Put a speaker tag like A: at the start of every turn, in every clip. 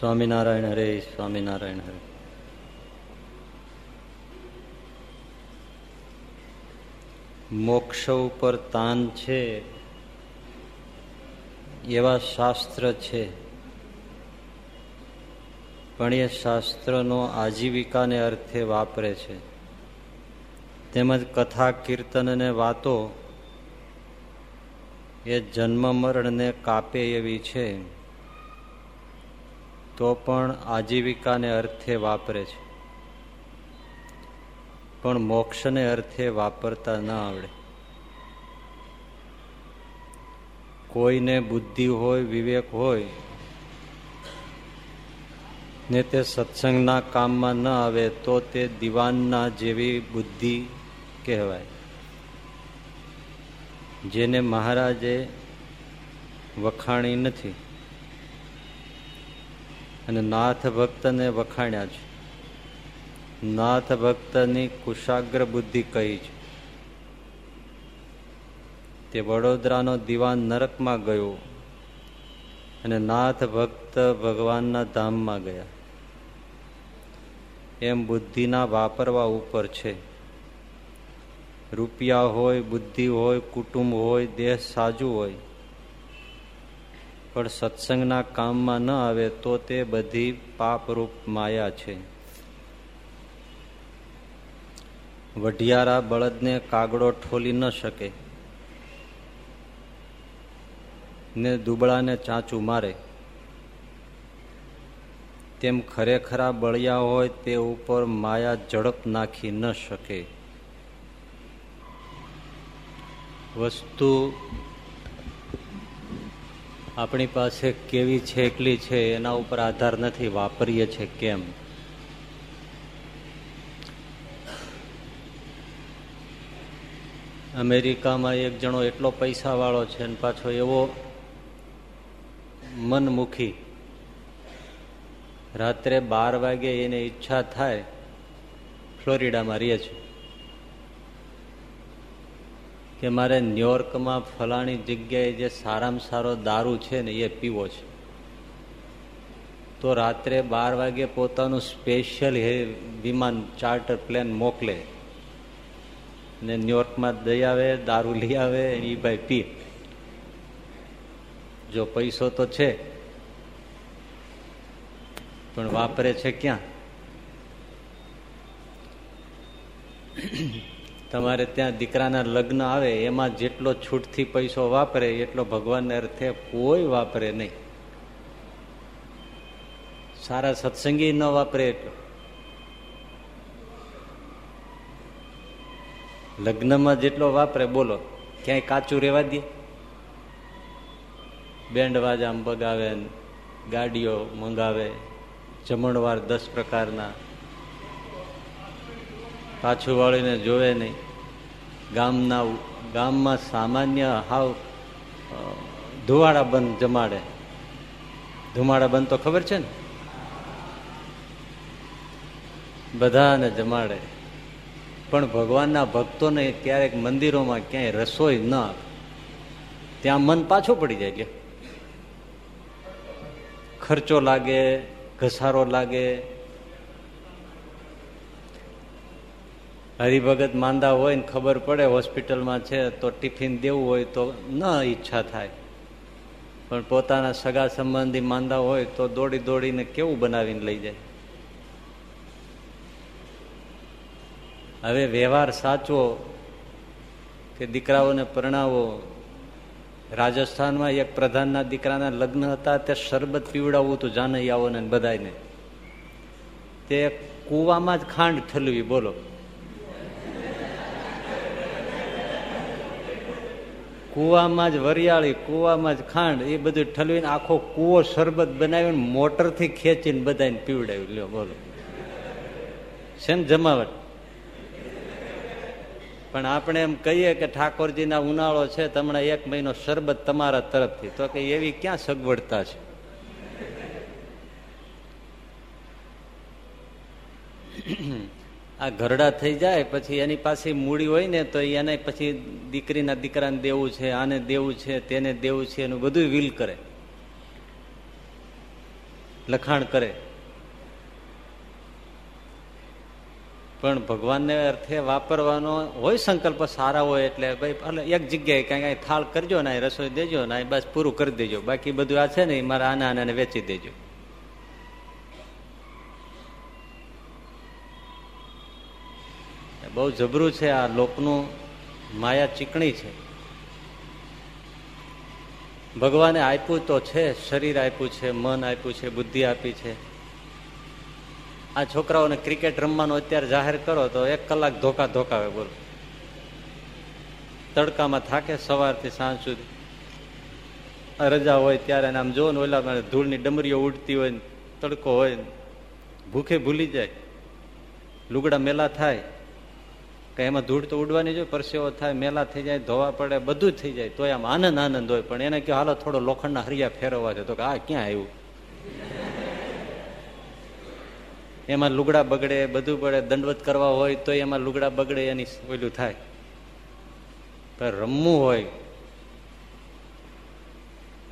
A: સ્વામિનારાયણ હરે સ્વામિનારાયણ હરે. મોક્ષ ઉપર તાન છે, એવા શાસ્ત્ર છે. પણ એ શાસ્ત્રનો આજીવિકાને અર્થે વાપરે છે. તેમજ કથા, કીર્તન અને વાતો એ જન્મ મરણને કાપે એવી છે. તો પણ આજીવિકાને અર્થે વાપરે છે. પણ મોક્ષને અર્થે વાપરતા ન આવડે. કોઈને બુદ્ધિ હોય, વિવેક હોય, ને તે સત્સંગના કામમાં ન આવે, તો તે દિવાનના જેવી બુદ્ધિ કહેવાય. જેને મહારાજે વખાણી નથી. અને નાથ ભક્તને વખાણ્યા છે. નાથ ભક્તની કુશાગ્ર બુદ્ધિ કહી છે? તે વડોદરાનો દિવાન નરકમાં ગયો અને નાથ ભક્ત ભગવાનના ધામમાં ગયા. એમ બુદ્ધિના વાપરવા ઉપર છે. રૂપિયા હોય, બુદ્ધિ હોય, કુટુંબ હોય, દેહ સાજુ હોય. પણ સત્સંગના કામમાં ન આવે તો તે બધી પાપરૂપ માયા છે. વઢિયારા બળદને કાગડો ઠોલી ન શકે ને દુબળાને ચાંચું મારે. તેમ ખરેખરા બળિયા હોય તે ઉપર માયા ઝડપ નાખી ન શકે. વસ્તુ આપણી પાસે કેવી છે, એકલી છે, એના ઉપર આધાર નથી, વાપરીએ છે કેમ? અમેરિકામાં એક જણો એટલો પૈસા વાળો છે અને પાછો એવો મનમુખી. રાત્રે બાર વાગે એને ઈચ્છા થાય, ફ્લોરિડામાં રહે છે કે મારે ન્યુયોર્કમાં ફલાણી જગ્યાએ જે સારામાં સારો દારૂ છે ને એ પીવો છે. તો રાત્રે બાર વાગે પોતાનું સ્પેશિયલ વિમાન ચાર્ટર પ્લેન મોકલે ને ન્યુયોર્કમાં દઈ આવે, દારૂ લઈ આવે એ ભાઈ પી. જો પૈસો તો છે, પણ વાપરે છે ક્યાં? તમારે ત્યાં દીકરાના લગ્ન આવે, એમાં જેટલો છૂટથી પૈસો વાપરે, એટલો ભગવાનને અર્થે કોઈ વાપરે નહીં. સારા સત્સંગી ન વાપરે એટલો. લગ્નમાં જેટલો વાપરે, બોલો, ક્યાંય કાચું રેવા દે? બેન્ડ વાજા બગાવે ગાડીઓ મંગાવે, જમણવાર દસ પ્રકારના પાછું વાળીને જોવે નહીં. ગામના ગામમાં સામાન્ય હાવ ધુવાડા બંધ જમાડે. ધુમાડા બંધ તો ખબર છે ને? બધાને જમાડે. પણ ભગવાનના ભક્તોને ક્યારેક મંદિરોમાં ક્યાંય રસોઈ ન ત્યાં મન પાછું પડી જાય ખર્ચો લાગે, ઘસારો લાગે હરિભગત માંદા હોય ને ખબર પડે હોસ્પિટલમાં છે તો ટિફિન દેવું હોય તો ન ઈચ્છા થાય. પણ પોતાના સગા સંબંધી માંદા હોય તો દોડી દોડીને કેવું બનાવીને લઈ જાય? હવે વ્યવહાર સાચવો કે દીકરાઓને પરણાવો? રાજસ્થાનમાં એક પ્રધાનના દીકરાના લગ્ન હતા, તે શરબત પીવડાવવું હતું જાનૈયાઓને બધાને તે કૂવામાં જ ખાંડ ઠલવી, બોલો. કુવામાં જ વરિયાળી, કુવામાં જ ખાંડ, એ બધું ઠલવીને આખો કુવો શરબત બનાવીને મોટરથી ખેંચીને બધાને પીવડાવી લ્યો, બોલો. છે ને જમાવટ? પણ આપણે એમ કહીએ કે ઠાકોરજીના ઉનાળો છે તમને એક મહિનો શરબત તમારા તરફથી. તો કે એવી ક્યાં સગવડતા છે? આ ઘરડા થઈ જાય, પછી એની પાસે મૂડી હોય ને તો એને પછી દીકરીના દીકરાને દેવું છે, આને દેવું છે, તેને દેવું છે, એનું બધું વિલ કરે. લખાણ કરે. પણ ભગવાનને અર્થે વાપરવાનો હોય સંકલ્પ સારા હોય એટલે ભાઈ એક જગ્યાએ કાંઈ કાંઈ થાળ કરજો ને રસોઈ દેજો ને બસ પૂરું કરી દેજો. બાકી બધું આ છે ને, મારા આના આને વેચી દેજો. બહુ જબરું છે આ લોકનું માયા ચીકણી છે. ભગવાને આપ્યું તો છે, શરીર આપ્યું છે, મન આપ્યું છે, બુદ્ધિ આપી છે. આ છોકરાઓને ક્રિકેટ રમવાનું અત્યારે જાહેર કરો તો એક કલાક ધોકા ધોકાવે બોલો. તડકામાં થાકે સવારથી સાંજ સુધી. રજા હોય ત્યારે આમ જોવો ને ઓલા ધૂળની ડમરીઓ ઉડતી હોય તડકો હોય ભૂખે ભૂલી જાય. લુગડા મેલા થાય. કે એમાં ધૂળ તો ઉડવાની જોઈએ પરસેવો થાય, મેલા થઈ જાય, ધોવા પડે, બધું જ થઈ જાય તો આમ આનંદ આનંદ હોય. પણ એને કે હાલો, થોડો લોખંડના હરિયા ફેરવવા છે તો કે, આ ક્યાં આવ્યું? એમાં લુગડા બગડે, બધું પડે, દંડવત કરવા હોય તો એમાં લુગડા બગડે, એની ઓલું થાય. પણ રમવું હોય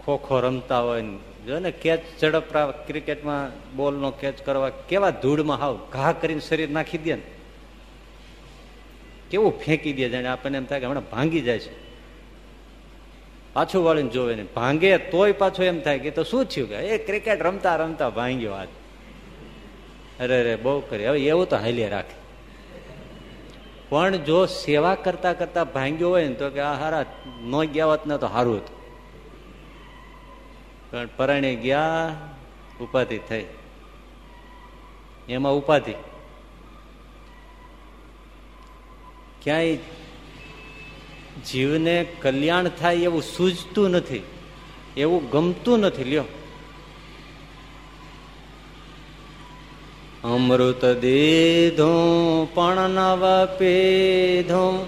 A: ખો ખો રમતા હોય, જો ને કેચ ઝડપ ક્રિકેટમાં બોલનો કેચ કરવા, કેવા ધૂળમાં હાવ ઘા કરીને શરીર નાખી દે ને. કેવું ફેંકી દે જાણે આપણને એમ થાય કે હમણાં ભાંગી જાય છે. પાછું વાળીને જોવે ને ભાંગે તોય પાછું એમ થાય કે તો શું થયું કે? એ ક્રિકેટ રમતા રમતા ભાંગ્યો આજ અરે અરે, બહુ કરી હવે એવું તો હાલ્યા રાખે. પણ જો સેવા કરતા કરતા ભાંગ્યો હોય ને તો કે આ હારા, ન ગયા હોત ને તો સારું હતું. પણ પરણે ગયા, ઉપાધિ થઈ. એમાં ઉપાધિ. ક્યાંય જીવને કલ્યાણ થાય એવું સૂજતું નથી, એવું ગમતું નથી, લ્યો. અમૃત દીધો પણ નવ પીધો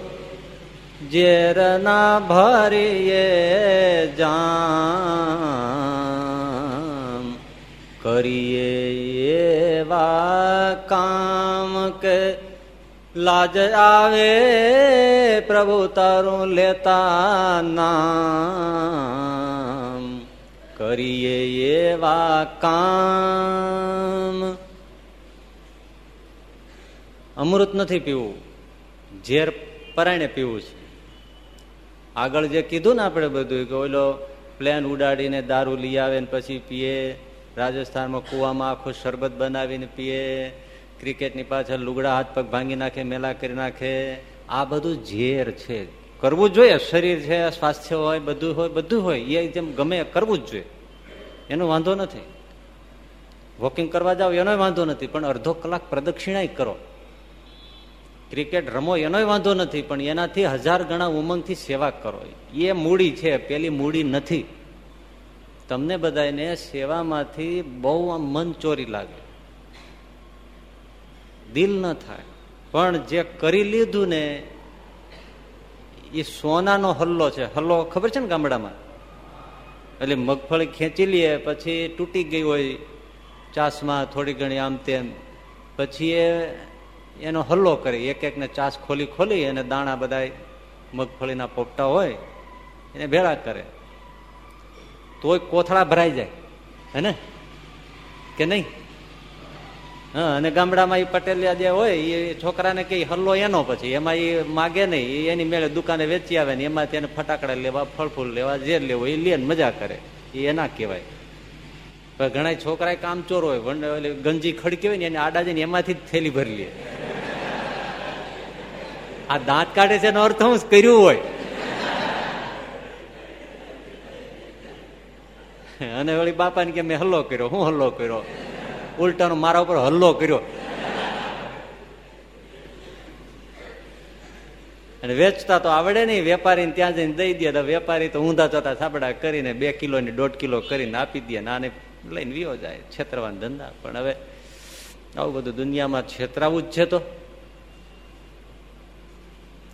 A: ઝેર ના ભરીએ જામ. કરીએ એવા કામ કે લાજ આવે, પ્રભુ તારું લેતા નામ. કરીએ એવા કામ. અમૃત નથી પીવું, ઝેર પરાયણે પીવું છે. આગળ જે કીધું ને આપણે બધું કે ઓલો પ્લેન ઉડાડીને દારૂ લઈ આવે ને પછી પીએ, રાજસ્થાનમાં કૂવામાં આખું શરબત બનાવીને પીએ ક્રિકેટની પાછળ લુગડા હાથ પગ ભાંગી નાખે, મેલા કરી નાખે. આ બધું ઝેર છે. કરવું જોઈએ. શરીર છે, સ્વાસ્થ્ય હોય, બધું હોય બધું હોય. એ જેમ ગમે કરવું જ જોઈએ. એનો વાંધો નથી. વોકિંગ કરવા જાવ એનો વાંધો નથી. પણ અડધો કલાક પ્રદક્ષિણા કરો. ક્રિકેટ રમો એનો વાંધો નથી. પણ એનાથી હજાર ગણા ઉમંગથી સેવા કરો. એ મૂડી છે. પેલી મૂડી નથી. તમને બધાને સેવામાંથી બહુ મન ચોરી લાગે. દિલ ન થાય. પણ જે કરી લીધું ને, એ સોનાનો હલ્લો છે. હલ્લો ખબર છે ને ગામડામાં? એટલે મગફળી ખેંચી લઈએ પછી તૂટી ગઈ હોય, ચાસમાં થોડી ઘણી આમ તેમ. પછી એ, એનો હલ્લો કરી. એક એકને ચાસ ખોલી ખોલી અને દાણા બધા મગફળીના પોપટા હોય, એને ભેળા કરે. તોય કોથળા ભરાઈ જાય. હે ને? કે નહીં? હા, અને ગામડામાં એ પટેલિયા જે હોય, એ છોકરાને કઈ હલ્લો એનો પછી. એમાં એ માગે નહીં એની મેળે દુકાને વેચી આવે ને એમાં તેને ફટાકડા લેવા, ફળફૂલ લેવા જે લેવો એ લે મજા કરે. એ એના કહેવાય. ઘણા છોકરા કામચોર હોય ગંજી ખડકી હોય ને એને આડા જઈને એમાંથી જ થેલી ભરી લે. આ દાંત કાઢે છે એનો અર્થ હું કર્યું હોય. અને વળી બાપાને કે મેં હલ્લો કર્યો, હું હલ્લો કર્યો? ઉલટાનો મારા ઉપર હલ્લો કર્યો. અને વેચતા તો આવડે નહીં, વેપારીને ત્યાં જઈને દઈ દે, તો વેપારી તો ઊંધા ચોતા સાબડા કરીને બે કિલો ને દોઢ કિલો કરીને આપી દે નાને લઈને વિયો જાય, છેતરવાના ધંધા. પણ હવે આવું બધું દુનિયામાં છેતરાવું જ છે તો.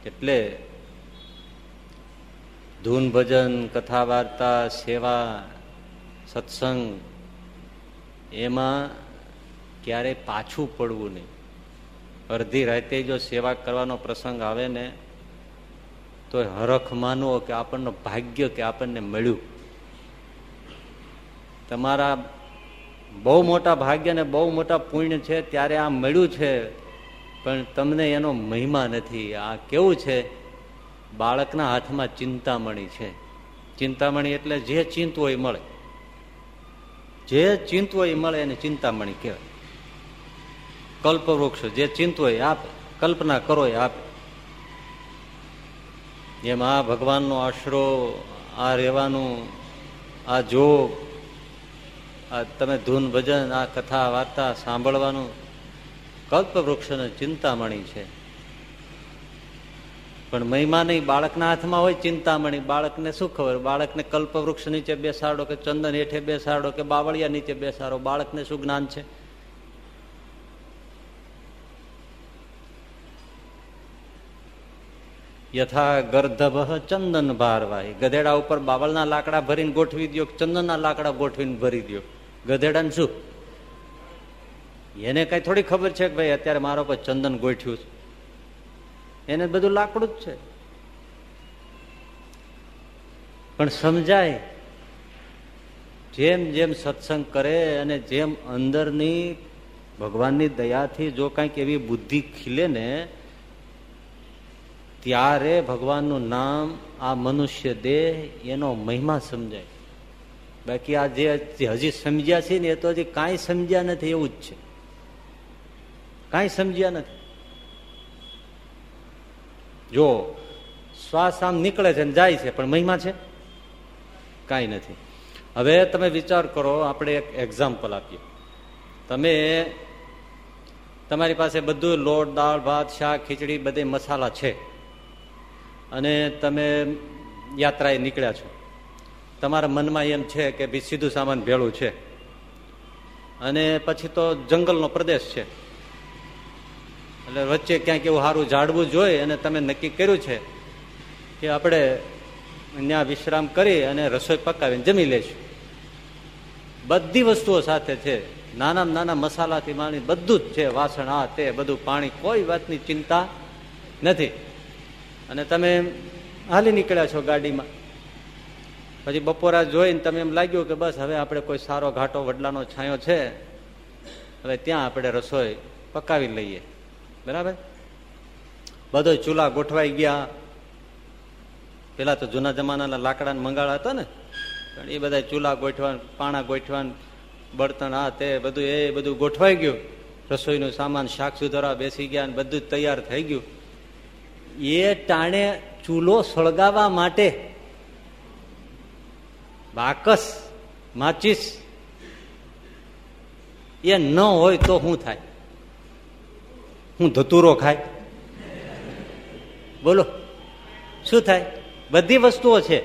A: એટલે ધૂન ભજન કથા વાર્તા સેવા, સત્સંગ, એમાં ક્યારેય પાછું પડવું નહીં. અડધી રાતે જો સેવા કરવાનો પ્રસંગ આવે ને, તો હરખ માનવો કે આપણને ભાગ્ય કે આપણને મળ્યું. તમારા બહુ મોટા ભાગ્ય ને બહુ મોટા પુણ્ય છે, ત્યારે આ મળ્યું છે, પણ તમને એનો મહિમા નથી. આ કેવું છે? બાળકના હાથમાં ચિંતામણી છે. ચિંતામણી એટલે જે ચિંતવો એ મળે. જે ચિંતવો એ મળે એને ચિંતામણી કહેવાય. કલ્પવૃક્ષ જે ચિંતો આપે, કલ્પના કરો આપે. જેમ આ ભગવાનનો આશરો, આ રહેવાનું, આ જોગ, આ તમે ધૂન ભજન, આ કથા, વાર્તા સાંભળવાનું કલ્પવૃક્ષને ચિંતામણી છે. પણ મહિમા નહીં, બાળકના હાથમાં હોય ચિંતામણી. બાળકને શું ખબર? બાળકને કલ્પવૃક્ષ નીચે બેસાડો કે ચંદન હેઠે બેસાડો કે બાવળિયા નીચે બેસાડો? બાળકને શું જ્ઞાન છે? યથા ગર્ધભ ચંદન ભારવાહી. ગધેડા ઉપર બાવળના લાકડા ભરીને ગોઠવી દો ચંદનના લાકડા ગોઠવીને ભરી દો ગધેડાને શું? એને કઈ થોડી ખબર છે કે ભાઈ અત્યારે મારો પર ચંદન ગોઠ્યું છે. એને બધું લાકડું જ છે. પણ સમજાય, જેમ જેમ સત્સંગ કરે અને જેમ અંદરની ભગવાનની દયાથી જો કાંઈક એવી બુદ્ધિ ખીલે ને ત્યારે ભગવાનનું નામ આ મનુષ્ય દેહ એનો મહિમા સમજાય. બાકી આ જે હજી સમજ્યા છે ને એ તો હજી કાંઈ સમજ્યા નથી, એવું જ છે. કાંઈ સમજ્યા નથી. જો શ્વાસ આમ નીકળે છે જાય છે, પણ મહિમા છે? કાંઈ નથી. હવે તમે વિચાર કરો, આપણે એક એક્ઝામ્પલ આપીએ. તમે તમારી પાસે બધું લોટ, દાળ, ભાત, શાક, ખીચડી, બધે મસાલા છે. અને તમે યાત્રાએ નીકળ્યા છો. તમારા મનમાં એમ છે કે ભાઈ સીધું સામાન ભેળું છે. અને પછી તો જંગલનો પ્રદેશ છે. એટલે વચ્ચે ક્યાંક એવું સારું ઝાડવું જોઈએ અને તમે નક્કી કર્યું છે કે આપણે ત્યાં વિશ્રામ કરી અને રસોઈ પકાવીને જમી લઈશું. બધી વસ્તુઓ સાથે છે. નાના નાના મસાલાથી માંડી બધું જ છે. વાસણ, આ તે બધું પાણી કોઈ વાતની ચિંતા નથી. અને તમે હાલી નીકળ્યા છો ગાડીમાં. પછી બપોરા જોઈને તમે એમ લાગ્યું કે બસ હવે આપણે કોઈ સારો ઘાટો વડલાનો છાંયો છે, હવે ત્યાં આપણે રસોઈ પકાવી લઈએ. બરાબર? બધો ચૂલા ગોઠવાઈ ગયા. પેલા તો જૂના જમાનાના લાકડાને મંગાળા હતા ને, પણ એ બધા ચૂલા ગોઠવા પાણા ગોઠવા બળતણ આ તે બધું, એ બધું ગોઠવાઈ ગયું. રસોઈનું સામાન શાક સુધારા બેસી ગયા બધું તૈયાર થઈ ગયું. એ ટાણે ચૂલો સળગાવવા માટે બાકસ, માચીસ એ ન હોય તો શું થાય? હું ધતુરો ખાય? બોલો, શું થાય? બધી વસ્તુઓ છે.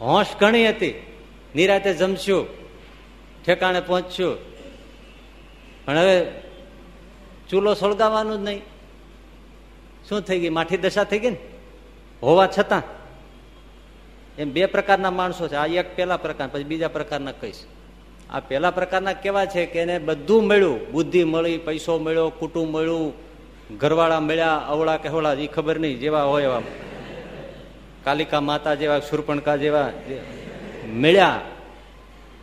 A: હોશ ઘણી હતી. નિરાતે જમશું, ઠેકાણે પહોંચ્યું પણ હવે ચૂલો સળગાવવાનું જ નહીં. શું થઈ ગઈ? માઠી દશા થઈ ગઈ ને? હોવા છતાં. એમ બે પ્રકારના માણસો છે. આ એક પેલા પ્રકાર, પછી બીજા પ્રકારના કહીશ. આ પેલા પ્રકારના કેવા છે કે એને બધું મળ્યું. બુદ્ધિ મળી, પૈસો મળ્યો, કુટુંબ મળ્યું, ઘરવાળા મળ્યા, અવળા કહેવડા એ ખબર નહીં, જેવા હોય એવા. કાલિકા માતા જેવા, સુરપણકા જેવા મળ્યા.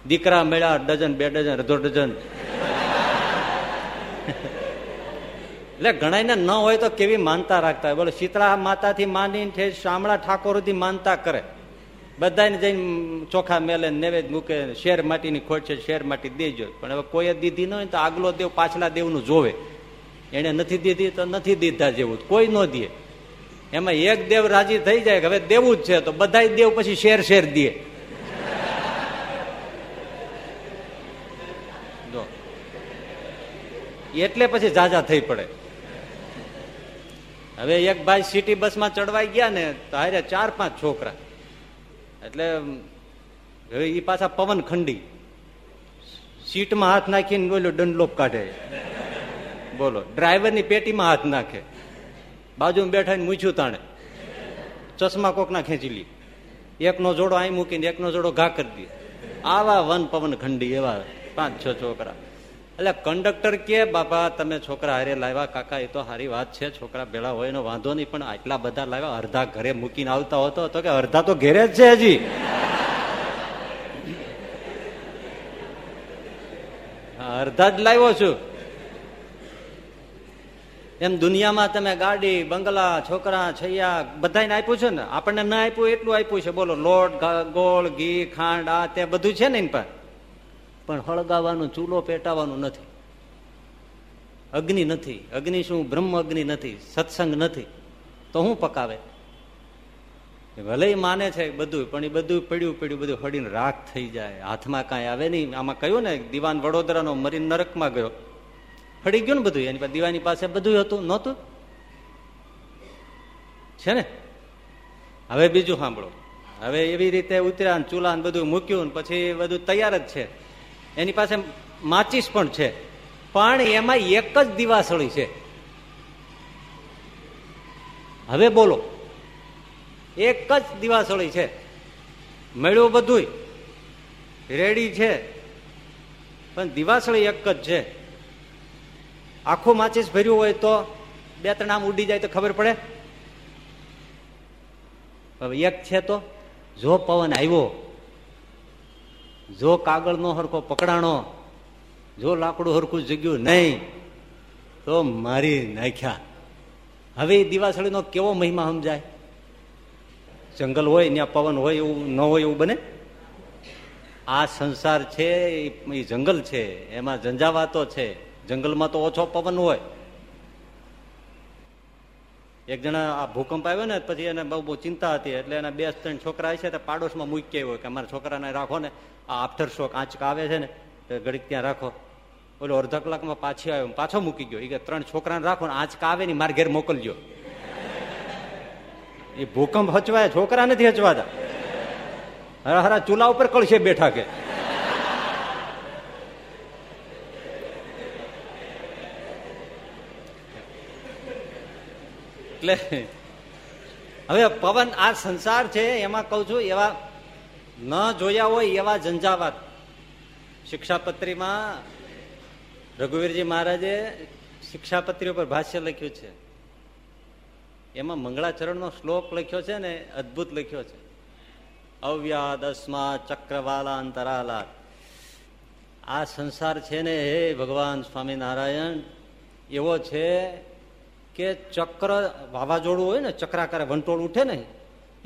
A: દીકરા મળ્યા, ડઝન, બે ડઝન, અડધો ડઝન. એટલે ઘણા ન હોય તો કેવી માનતા રાખતા હોય? બોલો, શીતળા માતાથી માની શામળા ઠાકોરથી માનતા કરે. બધાને જઈને ચોખા મેલે નૈવેદ મૂકે, શેર માટીની ખોટ છે, શેર માટી દેજો. પણ હવે કોઈ દીધી ન હોય તો આગલો દેવ પાછલા દેવનું જોવે. એને નથી દીધી તો નથી દીધા જેવું. કોઈ ન દે. એમાં એક દેવ રાજી થઈ જાય કે હવે દેવું જ છે, તો બધા દેવ પછી શેર શેર દે. એટલે પછી જાજા થઈ પડે. હવે એક ભાઈ સિટી બસમાં ચડવાઈ ગયા ને, તો હારે ચાર પાંચ છોકરા. એટલે હવે એ પાછા પવન ખંડી. સીટમાં હાથ નાખીને બોલો દંડલોપ કાઢે. બોલો, ડ્રાઈવરની પેટીમાં હાથ નાખે. બાજુમાં બેઠા ને મૂછ્યું તાણે. ચશ્મા કોકના ખેંચી લી. એકનો જોડો અહીં મૂકીને, એકનો જોડો ઘા કરી દે. આવા વન પવન ખંડી એવા પાંચ, છ છોકરા. એટલે કંડક્ટર કે, બાપા, તમે છોકરા હારે લાવ્યા, કાકા, એ તો સારી વાત છે, છોકરા ભેળા હોય એનો વાંધો નહીં, પણ આટલા બધા લાવ્યા, અડધા ઘરે મૂકીને આવતા હોતો તો કે અડધા તો ઘેરે જ છે હજી. અડધા જ લાવ્યો છું. એમ દુનિયામાં તમે ગાડી, બંગલા, છોકરા, છૈયા બધાને આપ્યું છે ને? આપણને ના આપ્યું, એટલું આપ્યું છે. બોલો, લોટ ગોળ, ઘી, ખાંડ, આ તે બધું છે ને એની પાસે પણ હળગાવાનું ચૂલો પેટાવાનું નથી. અગ્નિ નથી. અગ્નિ શું? બ્રહ્મ અગ્નિ નથી. સત્સંગ નથી. તો હું પકાવે? ભલે માને છે બધું પણ એ બધું પડ્યું પડ્યું બધું હળીને રાખ થઈ જાય. હાથમાં કાંઈ આવે નહીં. આમાં કહ્યું ને, દિવાન વડોદરાનો મરીન નરકમાં ગયો. હળી ગયું ને બધું એની પાસે દિવાની પાસે બધું હતું, નહોતું. છે ને? હવે બીજું સાંભળો. હવે એવી રીતે ઉતર્યા ચૂલા બધું મૂક્યું પછી બધું તૈયાર જ છે. એની પાસે માચીસ પણ છે. પણ એમાં એક જ દિવાસળી છે. હવે બોલો. એક જ દિવાસળી છે. મળ્યું બધું રેડી છે. પણ દિવાસળી એક જ છે. આખું માચીસ ભર્યું હોય તો બે ત્રણ આમ ઉડી જાય તો ખબર પડે? હવે એક છે તો, જો પવન આવ્યો જો કાગળનો હરખો પકડાણો, જો લાકડું હરખું જગ્યું નહીં, તો મારી નાખ્યા. હવે દિવાસળીનો કેવો મહિમા સમજાય? જંગલ હોય, ત્યાં પવન હોય એવું, ન હોય એવું બને? આ સંસાર છે, એ જંગલ છે, એમાં ઝંઝાવાતો છે. જંગલમાં તો ઓછો પવન હોય. એક જણા આ ભૂકંપ આવ્યો ને પછી એને બહુ બહુ ચિંતા હતી. એટલે એના બે ત્રણ છોકરા છે તો પાડોશમાં મૂકી હોય કે અમારા છોકરાને રાખો ને. આ આફ્ટર શોક આંચક આવે છે ને, તો ઘડીક ત્યાં રાખો. ઓલો અડધા કલાકમાં પાછી આવ્યો પાછો મૂકી ગયો. એ કે ત્રણ છોકરાને રાખો ને, આંચક આવે ને માર ઘેર મોકલજો. એ ભૂકંપ હચવાય, છોકરા નથી હચવાતા. હરા હરા ચૂલા ઉપર કળશે બેઠા કે. એટલે હવે પવન આ સંસાર છે, એમાં કઉ છું, એવા ન જોયા હોય એવા ઝંઝાવાત. શિક્ષાપત્રીમાં રઘુવીરજી મહારાજે શિક્ષાપત્રી ઉપર ભાષ્ય લખ્યું છે. એમાં મંગળાચરણનો શ્લોક લખ્યો છે ને, અદભુત લખ્યો છે. અવ્યાદ અસ્મા ચક્રવાલા અંતરાલા આ સંસાર છે ને, હે ભગવાન સ્વામિનારાયણ, એવો છે કે ચક્ર વાવાઝોડું હોય ને, ચક્રાકારે વંટોળ ઉઠે ને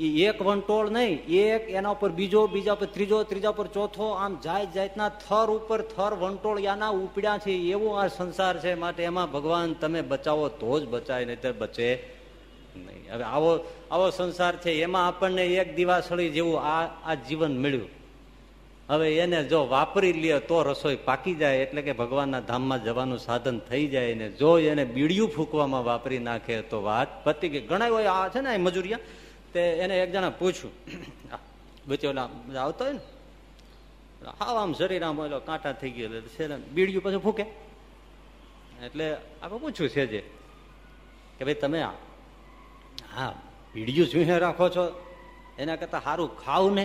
A: એ એક વંટોળ નહીં, એક એના ઉપર બીજો, બીજા ઉપર ત્રીજો, ત્રીજા ઉપર ચોથો, આમ જાત જાતના થર ઉપર થર વંટોળ યાના ઉપડ્યા છે, એવો આ સંસાર છે માટે એમાં ભગવાન તમે બચાવો તો જ બચાય નહીં બચે નહીં. હવે આવો આવો સંસાર છે, એમાં આપણને એક દિવાસળી જેવું આ આ જીવન મળ્યું. હવે એને જો વાપરી લે તો રસોઈ પાકી જાય, એટલે કે ભગવાનના ધામમાં જવાનું સાધન થઈ જાય ને જો એને બીડિયું ફૂંકવામાં વાપરી નાખે તો વાત પતી ગઈ. ઘણા હોય આ છે ને મજૂરિયા, તે એને એક જણા પૂછ્યું બચેલા આવતો હોય ને, હાવ આમ શરીર આમ ઓલો કાંટા થઈ ગયો ને બીડિયું પછી ફૂકે? એટલે આપણે પૂછ્યું છે જે કે ભાઈ તમે હા બીડિયું શું રાખો છો? એના કરતા સારું ખાવ ને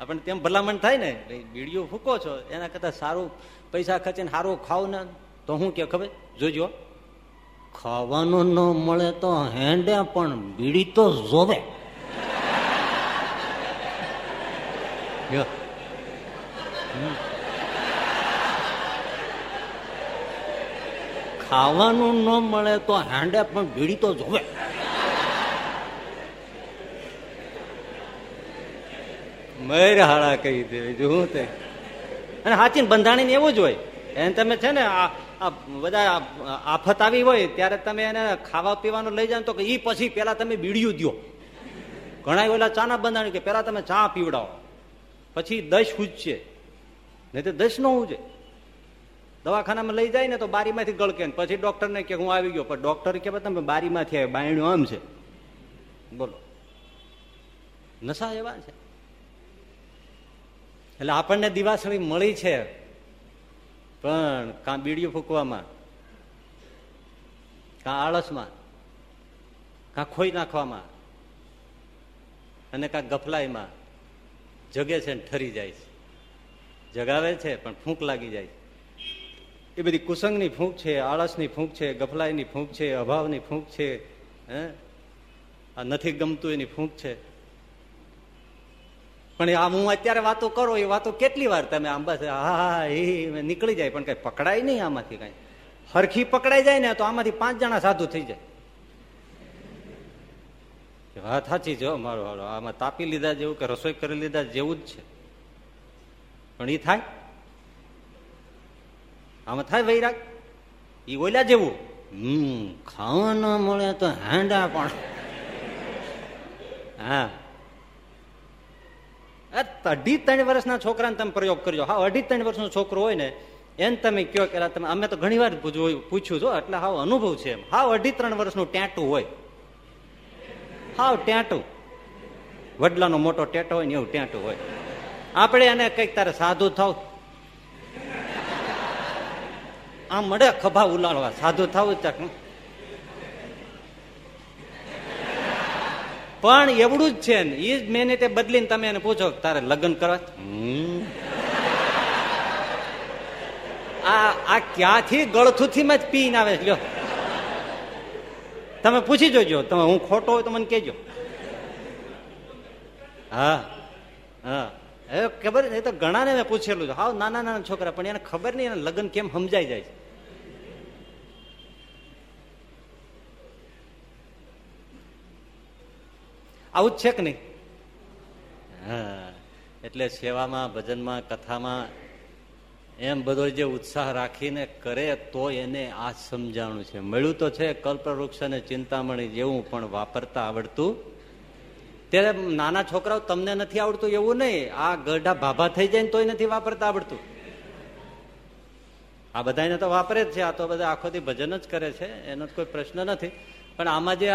A: આપણને તેમ ભલામણ થાય ને બીડીઓ ફૂકો છો, એના કરતા સારું પૈસા ખર્ચીને સારું ખાવ ને. તો હું કે, ખબર? જોજો. ખાવાનું ન મળે તો હેન્ડે પણ બીડી તો જોવે. ખાવાનું ન મળે તો હેન્ડે પણ બીડી તો જોવે. મર હાળા કહી દે શું તે અને હાચી બંધાણી એવું જ હોય. એને તમે છે ને આ બધા આફત આવી હોય, ત્યારે તમે એને ખાવા પીવાનું લઈ જાવ તો કે એ પછી પેલા તમે બીડિયું દો ઘણા ઓલા ચાના બંધાણી કે પેલા તમે ચા પીવડાવો. પછી દશ ઉજશે નહીં તો દશ નો ઉજે. દવાખાનામાં લઈ જાય ને તો બારીમાંથી ગળકે પછી ડોક્ટરને કે હું આવી ગયો. પણ ડોક્ટર કે તમે બારીમાંથી આવ્યો. બાયણું આમ છે. બોલો. નશા એવા છે. એટલે આપણને દિવાસળી મળી છે. પણ કાં બીડીયું ફૂકવામાં? કાં આળસમાં? કાં ખોઈ નાખવામાં? અને કાં ગફલાઈમાં? જગે છે ને ઠરી જાય છે. જગાવે છે પણ ફૂંક લાગી જાય એ બધી કુસંગની ફૂંક છે, આળસની ફૂંક છે, ગફલાઈની ફૂંક છે, અભાવની ફૂંક છે, હે? આ નથી ગમતું એની ફૂંક છે. પણ આ હું અત્યારે વાતો કરો, એ વાતો કેટલી વાર તમે આમ બસ, હા હા એ નીકળી જાય, પણ કઈ પકડાય નહીં આમાંથી કઈ. હરખી પકડાઈ જાય ને તો આમાંથી પાંચ જણા સાધુ થઈ જાય. વાત સાચી જો મારો હાલો. આમાં તાપી લીધા જેવું કે રસોઈ કરી લીધા જેવું જ છે. પણ એ થાય. આમાં થાય વૈરાગ. એ ઓલા જેવું. હમ, ખાવા ન મળે તો હાંડા પણ. હા. અઢી ત્રણ વર્ષના છોકરાને તમે પ્રયોગ કરજો. હા, અઢી ત્રણ વર્ષનો છોકરો હોય ને એમ તમે કયો કે તમે, અમે તો ઘણી વાર પૂછ્યું છો એટલે હાવ અનુભવ છે એમ. હાવ અઢી ત્રણ વર્ષનું ટેટું હોય. હાવ ટેટું. વડલાનો મોટો ટેટો હોય ને એવું ટેટું હોય. આપણે એને કંઈક તારે સાધુ થાવ. આમ મળે ખભા ઉલાળવા. સાધુ થવું ચાક પણ એવડું જ છે ને એ જ તે બદલીને તમે એને પૂછો તારે લગ્ન કરવા આ આ ક્યાંથી ગળથુથી માં જ પીને આવે છે? લ્યો. તમે પૂછી જોજો. તમે હું ખોટો હોય તો મને કેજો હા હા. એ ખબર એ તો ઘણાને મેં પૂછેલું છે. હાવ નાના નાના છોકરા પણ એને ખબર નહીં એને લગ્ન કેમ સમજાઈ જાય છે? આવું જ છે કે નહીં? હા, એટલે સેવામાં, ભજનમાં, કથામાં એમ બધો જે ઉત્સાહ રાખીને કરે તો એને આ સમજાણું છે. મળ્યું તો છે કલ્પવૃક્ષ અને ચિંતામણી જેવું પણ વાપરતા આવડતું. ત્યારે નાના છોકરાઓ તમને નથી આવડતું એવું નહીં. આ ગઢા ભાભા થઈ જાય ને તોય નથી વાપરતા આવડતું. આ બધાને તો વાપરે જ છે. આ તો બધા આખોથી ભજન જ કરે છે. એનો કોઈ પ્રશ્ન નથી. પણ આમાં જે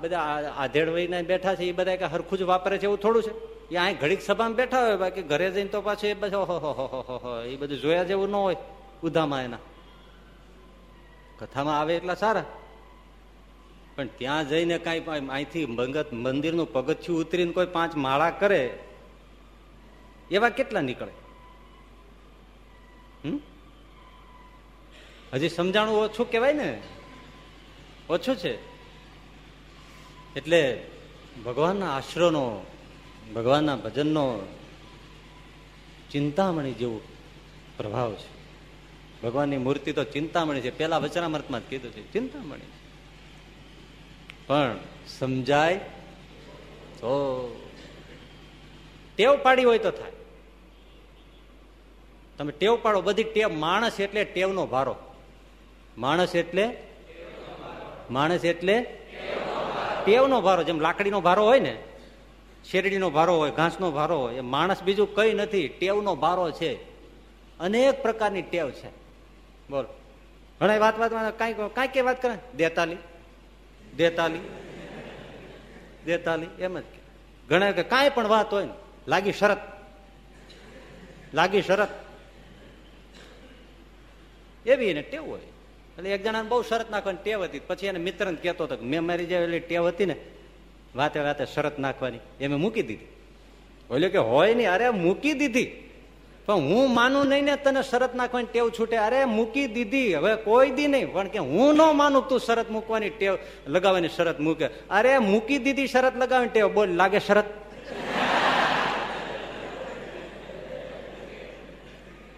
A: બધા આધેડ વહીને બેઠા છે, એ બધા કે હરખું જ વાપરે છે એવું થોડું છે? એ અહીં ઘડીક સભામાં બેઠા હોય, બાકી ઘરે જઈને તો પાછું એ બધું હો એ બધું જોયા જેવું ન હોય, ઉધામાં એના. કથામાં આવે એટલા સારા. પણ ત્યાં જઈને કાંઈ અહીંથી મંગત, મંદિરનું પગથિયું ઉતરીને કોઈ પાંચ માળા કરે, એવા કેટલા નીકળે? હજી સમજાણું ઓછું કહેવાય ને? ઓછું છે? એટલે ભગવાનના આશરોનો, ભગવાનના ભજનનો ચિંતામણી જેવો પ્રભાવ છે. ભગવાનની મૂર્તિ તો ચિંતામણી છે. પેલા વચનામૃતમાં જ કીધું છે. ચિંતામણી. પણ સમજાય તો ટેવ પાડી હોય તો થાય. તમે ટેવ પાડો. બધી ટેવ માણસ એટલે ટેવનો ભારો. માણસ એટલે માણસ એટલે ટેવનો ભારો, જેમ લાકડીનો ભારો હોય ને, શેરડીનો ભારો હોય, ઘાસનો ભારો હોય, એ માણસ બીજું કઈ નથી, ટેવનો ભારો છે. અનેક પ્રકારની ટેવ છે. બોલ. ઘણા વાત વાતમાં કાંઈ કાંઈ કઈ વાત કરે? દેતાલી. દેતાલી. દેતાલી, એમ જ ઘણા કે કાંઈ પણ વાત હોય ને, લાગી શરત. લાગી શરત. એવી એને ટેવ હોય. એટલે એક જણાને બહુ શરત નાખવાની ટેવ હતી. પછી એને મિત્રને કહેતો હતો મેં મારી જે એટલે ટેવ હતી ને, વાતે વાતે શરત નાખવાની. એ મેં મૂકી દીધી. બોલ્યો કે હોય નહીં, અરે મૂકી દીધી. પણ હું માનું નહીં ને તને શરત નાખવાની ટેવ છૂટે. અરે મૂકી દીધી. હવે કોઈ દી નહીં. પણ કે હું ન માનું તું શરત મૂકવાની ટેવ, લગાવવાની શરત મૂકે. અરે મૂકી દીધી શરત લગાવવાની ટેવ. બોલ, લાગે શરત?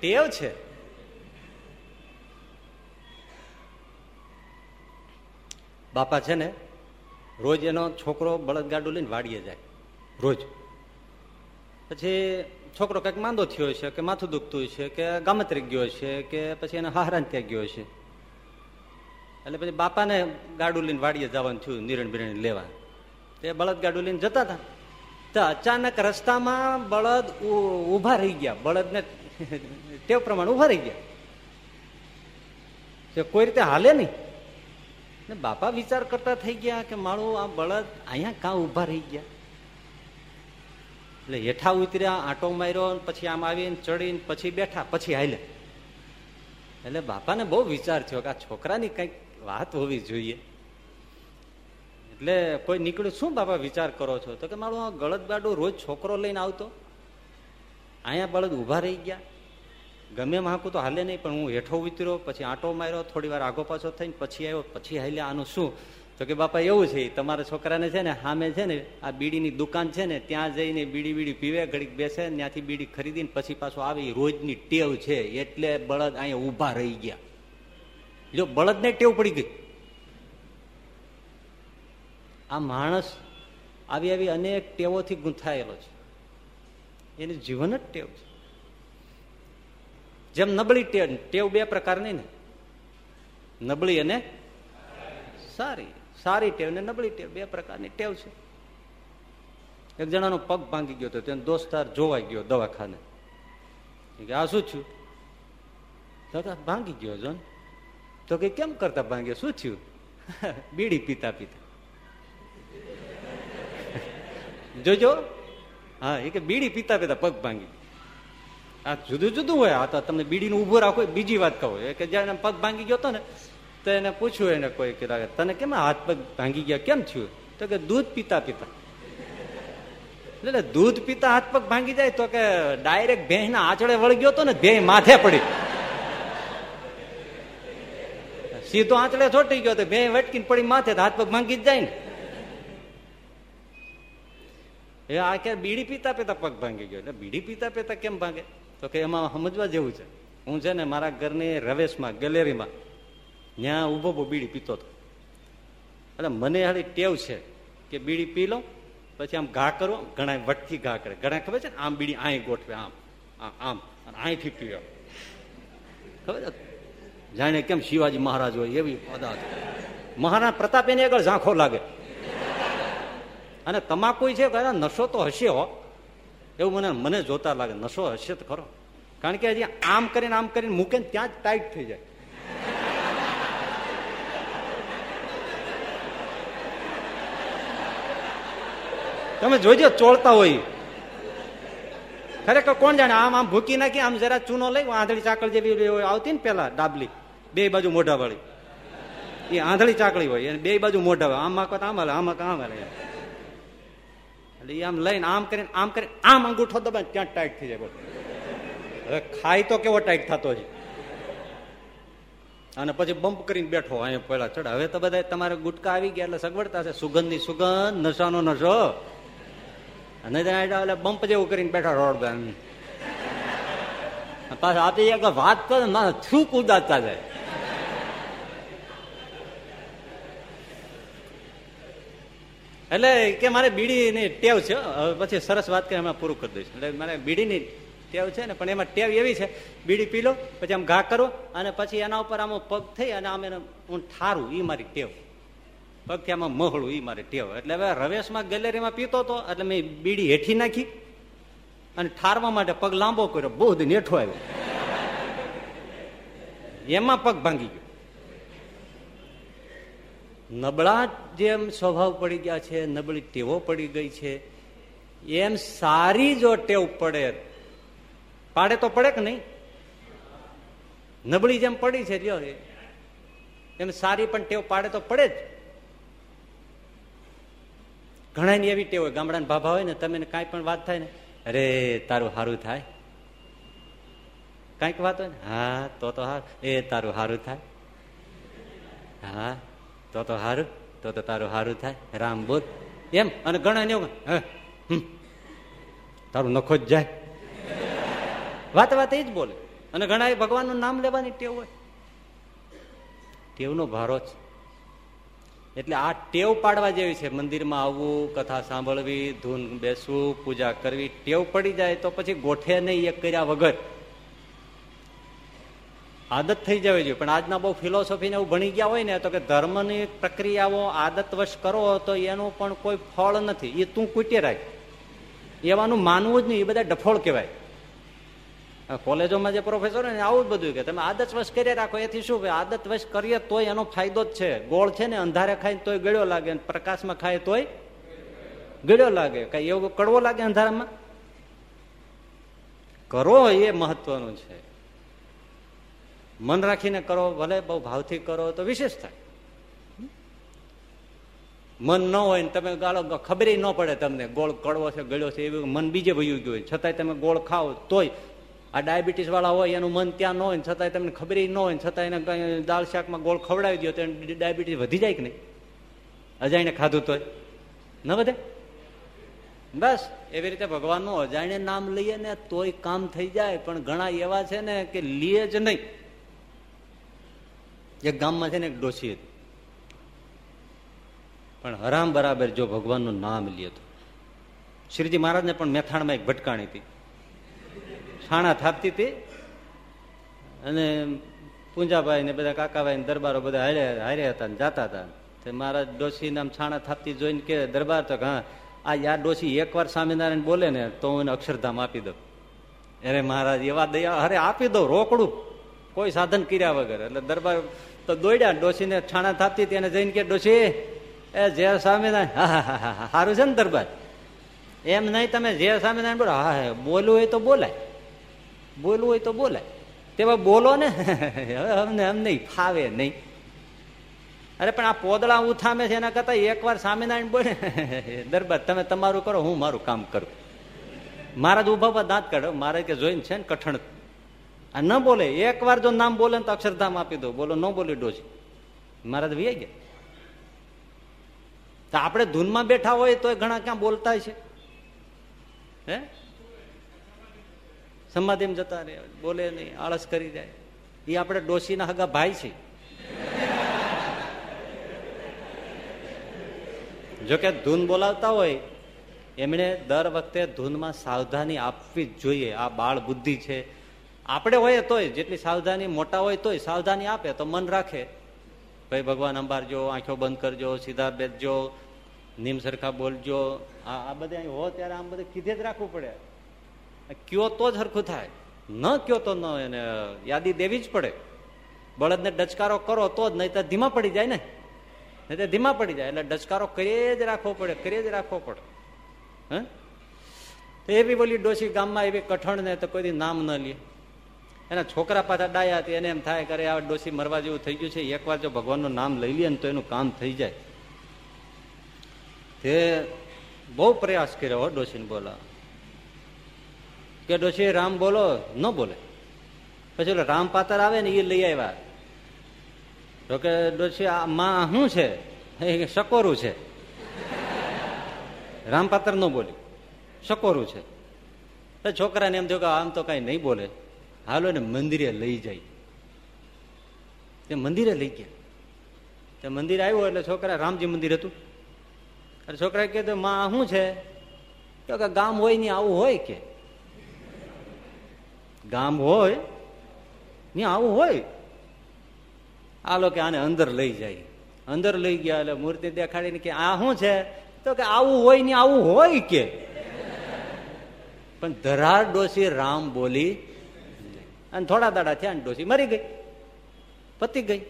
A: ટેવ છે. બાપા છે ને, રોજ એનો છોકરો બળદગાડું લઈને વાડીએ જાય, રોજ. પછી છોકરો કંઈક માંદો થયો છે, કે માથું દુખતું છે, કે ગામતરી ગયો છે, કે પછી એને હારાન ત્યાં ગયો છે. એટલે પછી બાપાને ગાડું લઈને વાડીએ જવાનું થયું, નિરણ બિરણ લેવા. તે બળદ ગાડું લઈને જતા હતા. તો અચાનક રસ્તામાં બળદ ઊભા રહી ગયા. બળદને તે પ્રમાણે ઊભા રહી ગયા. કોઈ રીતે હાલે નહીં. ને બાપા વિચાર કરતા થઈ ગયા કે મારું આ બળદ અહીંયા કાં ઊભા રહી ગયા? એટલે હેઠા ઉતર્યા, આંટો માર્યો પછી આમ આવીને ચડીને પછી બેઠા, પછી હાલે એટલે બાપાને બહુ વિચાર થયો કે આ છોકરાની કંઈક વાત હોવી જોઈએ. એટલે કોઈ નીકળ્યું, શું બાપા વિચાર કરો છો? તો કે મારું આ ગળદ ગાડું રોજ છોકરો લઈને આવતો. અહીંયા બળદ ઊભા રહી ગયા. ગમે એમ તો હાલે નહીં, પણ હું હેઠો ઉતર્યો, પછી આંટો માર્યો થોડી વાર આગો પાછો થઈને પછી આવ્યો, પછી હાલ્યા. આનું શું? તો કે બાપા, એવું છે, તમારા છોકરાને છે ને, સામે છે ને, આ બીડીની દુકાન છે ને, ત્યાં જઈને બીડી બીડી પીવે, ઘડીક બેસે, ત્યાંથી બીડી ખરીદીને પછી પાછો આવી. રોજની ટેવ છે, એટલે બળદ અહીંયા ઊભા રહી ગયા. જો બળદને ટેવ પડી ગઈ. આ માણસ આવી આવી અનેક ટેવોથી ગૂંથાયેલો છે. એનું જીવન જ ટેવ છે. જેમ નબળી ટેવ ટેવ બે પ્રકારની ને? નબળી અને સારી. સારી ટેવ ને નબળી ટેવ બે પ્રકારની ટેવ છે. એક જણાનો પગ ભાંગી ગયો હતો તેને દોસ્તાર જોવાઈ ગયો દવાખાને. કે આ શું થયું? તો ભાંગી ગયો જો તો કે કેમ કરતા ભાંગ્યો? શું થયું? બીડી પીતા પીતા. જોજો. હા, એ કે બીડી પીતા પીતા પગ ભાંગી આ જુદું જુદું હોય. આ તો તમને બીડીનું ઊભો રાખો, બીજી વાત કહો. કે જયારે પગ ભાંગી ગયો હતો ને, તો એને પૂછ્યું એને કોઈ કે તને કેમ હાથ પગ ભાંગી ગયા? કેમ થયું? તો કે, દૂધ પીતા પીતા. એટલે દૂધ પીતા હાથ પગ ભાંગી જાય તો કે ડાયરેક્ટ ભેંસ ના આંચળે વળગ્યો હતો ને ભેં માથે પડી. સીધો આંચળે છોટી ગયો તો ભેં વટકીને પડી માથે હાથ પગ ભાંગી જ જાય ને. એ આ કે બીડી પીતા પીતા પગ ભાંગી ગયો. એટલે બીડી પીતા પીતા કેમ ભાંગે? તો કે એમાં સમજવા જેવું છે. હું છે ને મારા ઘરની રવેશમાં, ગેલેરીમાં ત્યાં ઊભો ઊભો બીડી પીતો હતો. એટલે મને હાલી ટેવ છે કે બીડી પી લો પછી આમ ઘા કરો ઘણા વટથી ઘા કરે. ઘણા ખબર છે ને? આમ બીડી અહીં ગોઠવે, આમ આમ અને અહીંથી પીવે. ખબર છે? જાણે કેમ શિવાજી મહારાજ હોય એવી પદાર્થ મહારાજ પ્રતાપ એની આગળ ઝાંખો લાગે. અને તમાકુ છે નશો તો હશે હો. એવું મને મને જોતા લાગે, નશો હશે તો ખરો. કારણ કે હજી આમ કરીને આમ કરીને મૂકે ને ત્યાં જ ટાઈટ થઈ જાય. તમે જોઈજો, ચોળતા હોય. ખરેખર કોણ જાણે? આમ આમ ભૂકી નાખી, આમ જરા ચૂનો લઈ, આંધળી ચાકળ જેવી આવતી ને પેલા ડાબલી. બે બાજુ મોઢા વાળી એ આંધળી ચાકળી હોય અને બે બાજુ મોઢા હોય આમ આમ હાલે આમ હાલે. એટલે આમ લઈને આમ કરીને આમ કરીને, આમ અંગૂઠો દબાય ત્યાં ટાઈટ થઈ જાય હવે ખાય તો કેવો ટાઈટ થતો છે? અને પછી બમ્પ કરીને બેઠો, અહીંયા પહેલા ચડ. હવે તો બધા તમારે ગુટકા આવી ગયા એટલે સગવડતા છે. સુગંધની સુગંધ, નશાનો નશો. અને એટલે બમ્પ જેવું કરીને બેઠા રોડ બેન પાછા આપી વાત કરો, મારા થૂક ઉદાતા જાય. એટલે કે મારે બીડીની ટેવ છે. પછી સરસ વાત કરી હમણાં પૂરું કરી દઈશ. એટલે મારે બીડીની ટેવ છે ને, પણ એમાં ટેવ એવી છે. બીડી પી લો, પછી આમ ઘા કરો, અને પછી એના ઉપર આમ પગ થઈ અને આમ એને હું ઠારું એ મારી ટેવ. પગથી આમાં મહળું એ મારી ટેવ. એટલે હવે રવેશમાં ગેલેરીમાં પીતો હતો એટલે મેં બીડી હેઠી નાખી અને ઠારવા માટે પગ લાંબો કર્યો. બહુ દિન હેઠો આવ્યો. એમાં પગ ભાંગી ગયો. નબળા જેમ સ્વભાવ પડી ગયા છે, નબળી ટેવો પડી ગઈ છે. એમ સારી જો ટેવ પડે, પાડે તો પડે કે નહીં? નબળી જેમ પડી છે જો એમ સારી પણ ટેવ પાડે તો પડે જ. ઘણા એવી ટેવ હોય, ગામડાના ભાભા હોય ને, તમે કાંઈ પણ વાત થાય ને, અરે, તારું સારું થાય. કાંઈક વાત હોય ને, હા, તો તો હા, એ તારું સારું થાય. હા. તો તો સારું તો તો તારું સારું થાય. રામ બોલ. એમ, અને ઘણા ને એવું તારું નખો જ જાય. વાત વાત એ જ બોલે. અને ઘણા ભગવાનનું નામ લેવાની ટેવ હોય. ટેવનો ભારો છે. એટલે આ ટેવ પાડવા જેવી છે. મંદિરમાં આવવું, કથા સાંભળવી, ધૂન બેસવું, પૂજા કરવી, ટેવ પડી જાય તો પછી ગોઠે નહીં એક કર્યા વગર. આદત થઈ જવી જોઈએ. પણ આજના બહુ ફિલોસોફીને એવું ભણી ગયા હોય ને, તો કે ધર્મની પ્રક્રિયાઓ આદતવશ કરો, તો એનું પણ કોઈ ફળ નથી. એ તું કૂટે રાખ. એવાનું માનવું જ નહીં. એ બધા ડફોળ કહેવાય. કોલેજોમાં જે પ્રોફેસર ને, આવું જ બધું કે તમે આદત વશ કરી રાખો. એથી શું આદત વશ કરીએ તોય એનો ફાયદો જ છે. ગોળ છે ને, અંધારે ખાય તોય ગળ્યો લાગે પ્રકાશમાં ખાય તોય ગળ્યો લાગે. કઈ એવો કડવો લાગે અંધારામાં? કરો, એ મહત્વનું છે. મન રાખીને કરો, ભલે બહુ ભાવથી કરો, તો વિશેષ થાય. મન ન હોય ને તમે ગાળો ખબર ન પડે તમને. ગોળ કડવો છે, ગળ્યો છે, એવું મન બીજે ભયું ગયું હોય. છતાંય તમે ગોળ ખાઓ તોય. આ ડાયાબિટીસ વાળા હોય, એનું મન ત્યાં ન હોય ને છતાંય તમને ખબર ન હોય ને છતાં એને દાળ શાકમાં ગોળ ખવડાવી દો તો ડાયાબિટીસ વધી જાય કે નહીં? અજાઈને ખાધું તોય. ન વધે? બસ, એવી રીતે ભગવાનનું અજાણે નામ લઈએ ને તોય કામ થઈ જાય. પણ ઘણા એવા છે ને કે લીએ જ નહીં. એક ગામમાં છે ને એક ડોસી હતી. પણ હરામ બરાબર જો ભગવાનનું નામ લે તો. શ્રીજી મહારાજને પણ મેથાણમાં એક ભટકાણી હતી. છાણા થાપતી હતી અને પૂંજાભાઈ ને બધા કાકાભાઈ ને દરબારો બધા હારે હારે હતા ને જાતા હતા. તે મહારાજ ડોસી નામ છાણા થાપતી જોઈને કે દરબાર તો હા, આ યાર ડોસી એકવાર સ્વામિનારાયણ બોલે ને તો હું એને અક્ષરધામ આપી દઉં. અરે મહારાજ, એવા દયા, અરે આપી દઉં રોકડું. કોઈ સાધન કર્યા વગર. એટલે દરબાર તો દોડ્યા ડોસીને છાણા થાપતી તેને જઈને કે ડોસી એ જે સ્વામિનારાયણ. હા હા હા સારું છે ને દરબાર? એમ નહીં, તમે જે સ્વામિનારાયણ બોલો. હા હા, બોલવું હોય તો બોલાય. બોલવું હોય તો બોલાય. તેવા બોલો ને. અમને એમ નહીં, ફાવે નહીં. અરે, પણ આ પોદળા ઉથામે છે, એના કરતા એકવાર સ્વામિનારાયણ બોલે. દરબાર, તમે તમારું કરો, હું મારું કામ કરું. મહારાજ ઊભા દાંત કાઢો. મહારાજ કે જોઈને છે ને કઠણ આ ન બોલે એક વાર જો નામ બોલે તો અક્ષરધામ આપી દો. બોલો, ન બોલી ડોજી મહારાજ વી ગયા. તો આપણે ધૂનમાં બેઠા હોય તો ઘણા ક્યાં બોલતા છે હે? સમાધિમાં જતા રહે, બોલે નહીં, આળસ કરી જાય. એ આપણે ડોશીના હગા ભાઈ છે. જોકે ધૂન બોલાવતા હોય, એમણે દર વખતે ધૂનમાં સાવધાની આપવી જ જોઈએ. આ બાળ બુદ્ધિ છે આપણે હોય તોય, જેટલી સાવધાની મોટા હોય તોય સાવધાની આપે, તો મન રાખે. ભાઈ ભગવાન અંબારજો, આંખો બંધ કરજો, સીધા બેસજો, નીમ સરખા બોલજો. આ બધે અહીં હો ત્યારે આમ બધે કીધે જ રાખવું પડે. કયો તો જ સરખું થાય. ન કયો તો ન એને યાદી દેવી જ પડે. બળદને ડચકારો કરો તો જ નહીં તો ધીમા પડી જાય ને. નહીં તો ધીમા પડી જાય, એટલે ડચકારો કરીએ જ રાખવો પડે, કરીએ જ રાખવો પડે. હે? તો એવી બોલી ડોસી ગામમાં એવી કઠણ ને તો કોઈ નામ ન લે. એના છોકરા પાછા ડાયા હતી, એને એમ થાય કરે આ ડોસી મરવા જેવું થઈ ગયું છે, એકવાર જો ભગવાનનું નામ લઈ લે ને તો એનું કામ થઈ જાય. તે બહુ પ્રયાસ કર્યો ડોસીને બોલા કે ડોસી રામ બોલો? ન બોલે. પછી ઓલો રામ પાતર આવે ને એ લઈ આવ્યા. તો કે ડોસી આ માં શું છે? સકોરું છે. રામ પાત્ર ન બોલી સકોરું છે. છોકરાને એમ થયું કે આમ તો કઈ નહીં બોલે. હાલો ને મંદિરે લઈ જાય. તે મંદિરે લઈ ગયા. તે મંદિર આવ્યું એટલે છોકરા રામજી મંદિર હતું. અને છોકરા કે માં શું છે? તો કે, ગામ હોય ને આવું હોય કે. ગામ હોય ને આવું હોય? આલો કે આને અંદર લઈ જાય. અંદર લઈ ગયા એટલે મૂર્તિ દેખાડીને કે, આ શું છે? તો કે, આવું હોય ને આવું હોય કે. પણ ધરાર ડોસી રામ બોલી અને થોડા દાડા થયા ને ડોસી મરી ગઈ. પતી ગઈ.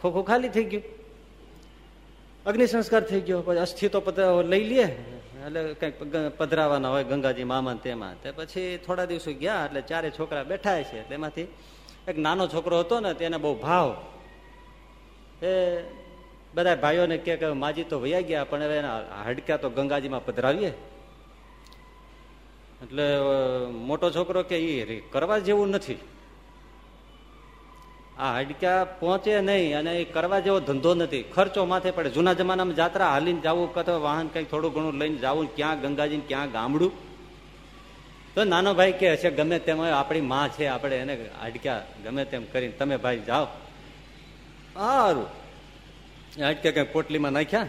A: ખોખું ખાલી થઈ ગયું. અગ્નિ સંસ્કાર થઈ ગયો. પછી અસ્થિ તો લઈ લઈએ એટલે કંઈક પધરાવાના હોય ગંગાજી મામા તેમાં. તે પછી થોડા દિવસો ગયા એટલે ચારે છોકરા બેઠા છે. તેમાંથી એક નાનો છોકરો હતો ને, તેને બહુ ભાવ. એ બધા ભાઈઓને કે માજી તો વૈયા ગયા, પણ હવે એના હડક્યા તો ગંગાજીમાં પધરાવીએ. એટલે મોટો છોકરો કે એ કરવા જેવું નથી. આ હાડક્યા પહોંચે નહીં અને એ કરવા જેવો ધંધો નથી. ખર્ચો માથે પડે. જૂના જમાનામાં જાત્રા હાલીને જવું કતો વાહન કંઈક થોડું ઘણું લઈને જવું, ક્યાં ગંગાજી ક્યાં ગામડું. તો નાનો ભાઈ કે છે, ગમે તેમ આપણી માં છે, આપણે એને હાડક્યા ગમે તેમ કરીને. તમે ભાઈ જાઓ. સારું હાડક્યા કઈ પોટલીમાં નાખ્યા.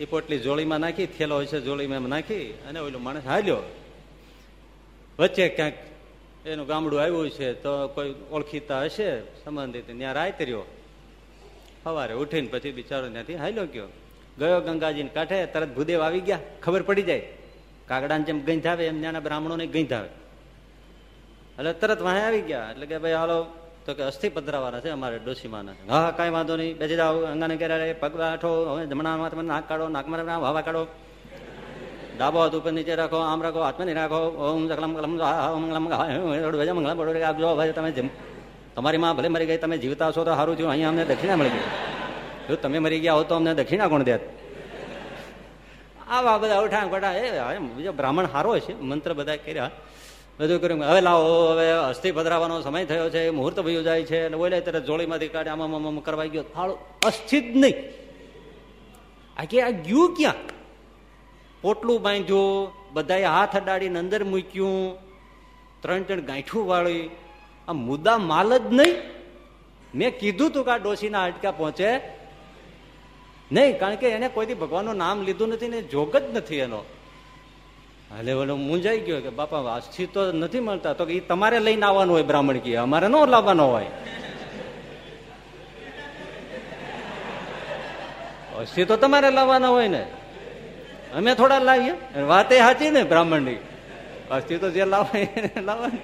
A: એ પોટલી જોળીમાં નાખી, થેલો હોય છે જોળીમાં નાખી, અને ઓલું માણસ હાલ્યો. વચ્ચે ક્યાંક એનું ગામડું આવ્યું છે તો કોઈ ઓળખીતા હશે સંબંધિત. ત્યાં રાયતર્યો સવારે ઉઠીને પછી બિચારો ત્યાંથી હાલ્યો ગયો. ગયો ગંગાજીને કાંઠે, તરત ભૂદેવ આવી ગયા. ખબર પડી જાય. કાગડાને જેમ ગંધાવે એમ ત્યાંના બ્રાહ્મણોને ગંધાવે. એટલે તરત વાહે આવી ગયા. એટલે કે ભાઈ, હાલો, તો કે અસ્થિ પધરાવાના છે અમારે ડોસીમાના હા, કાંઈ વાંધો નહીં. બેસી જાઓ અંગાને ઘેરા પગ આઠો જમણામાં તમે નાક કાઢો, નાકમાં હવા કાઢો. ડાબો હાથ ઉપર નીચે રાખો આમ રાખો હાથમાં નહીં રાખો ઓમ જકલમ કલમ મંગલમ મંગલમ બરોબર આપજો ભાઈ તમે જેમ તમારી માં ભલે મરી ગઈ તમે જીવતા છો તો સારું થયું અહીંયા અમને દક્ષિણા મળી ગઈ જો તમે મરી ગયા હો તો અમને દક્ષિણા કોણ દેત આવા બધા ઉઠા ગોઠા એ બીજો બ્રાહ્મણ સારો છે મંત્ર બધા કર્યા બધું કર્યું હવે લાવો હવે અસ્થિ પધરાવાનો સમય થયો છે મુહૂર્ત ભયું જાય છે અને બોલે ત્યારે જોડીમાંથી કાઢે આમાં કરવાઈ ગયો થાળો અસ્થિ જ નહીં આ કે આ ગયું ક્યાં પોટલું બાંધ્યું, બધાએ હાથ અડાડીને અંદર મૂક્યું. ત્રણ ત્રણ ગાંઠું વાળી. આ મુદ્દા માલ જ નહીં. મેં કીધું તું કે આ ડોસીના હાડકા પહોંચે. નહીં, કારણ કે એને કોઈથી ભગવાનનું નામ લીધું નથી ને જોગ જ નથી એનો. એટલે ઓલો મૂંઝાઈ ગયો કે બાપા અસ્થિ તો નથી મળતા. તો એ તમારે લઈને આવવાનું હોય બ્રાહ્મણ કીએ અમારે ન લાવવાનો હોય. અસ્થિ તો તમારે લાવવાના હોય ને. અમે થોડા લાવીએ. વાત સાચી ને બ્રાહ્મણની? અસ્થિ તો જે લાવે લાવવાની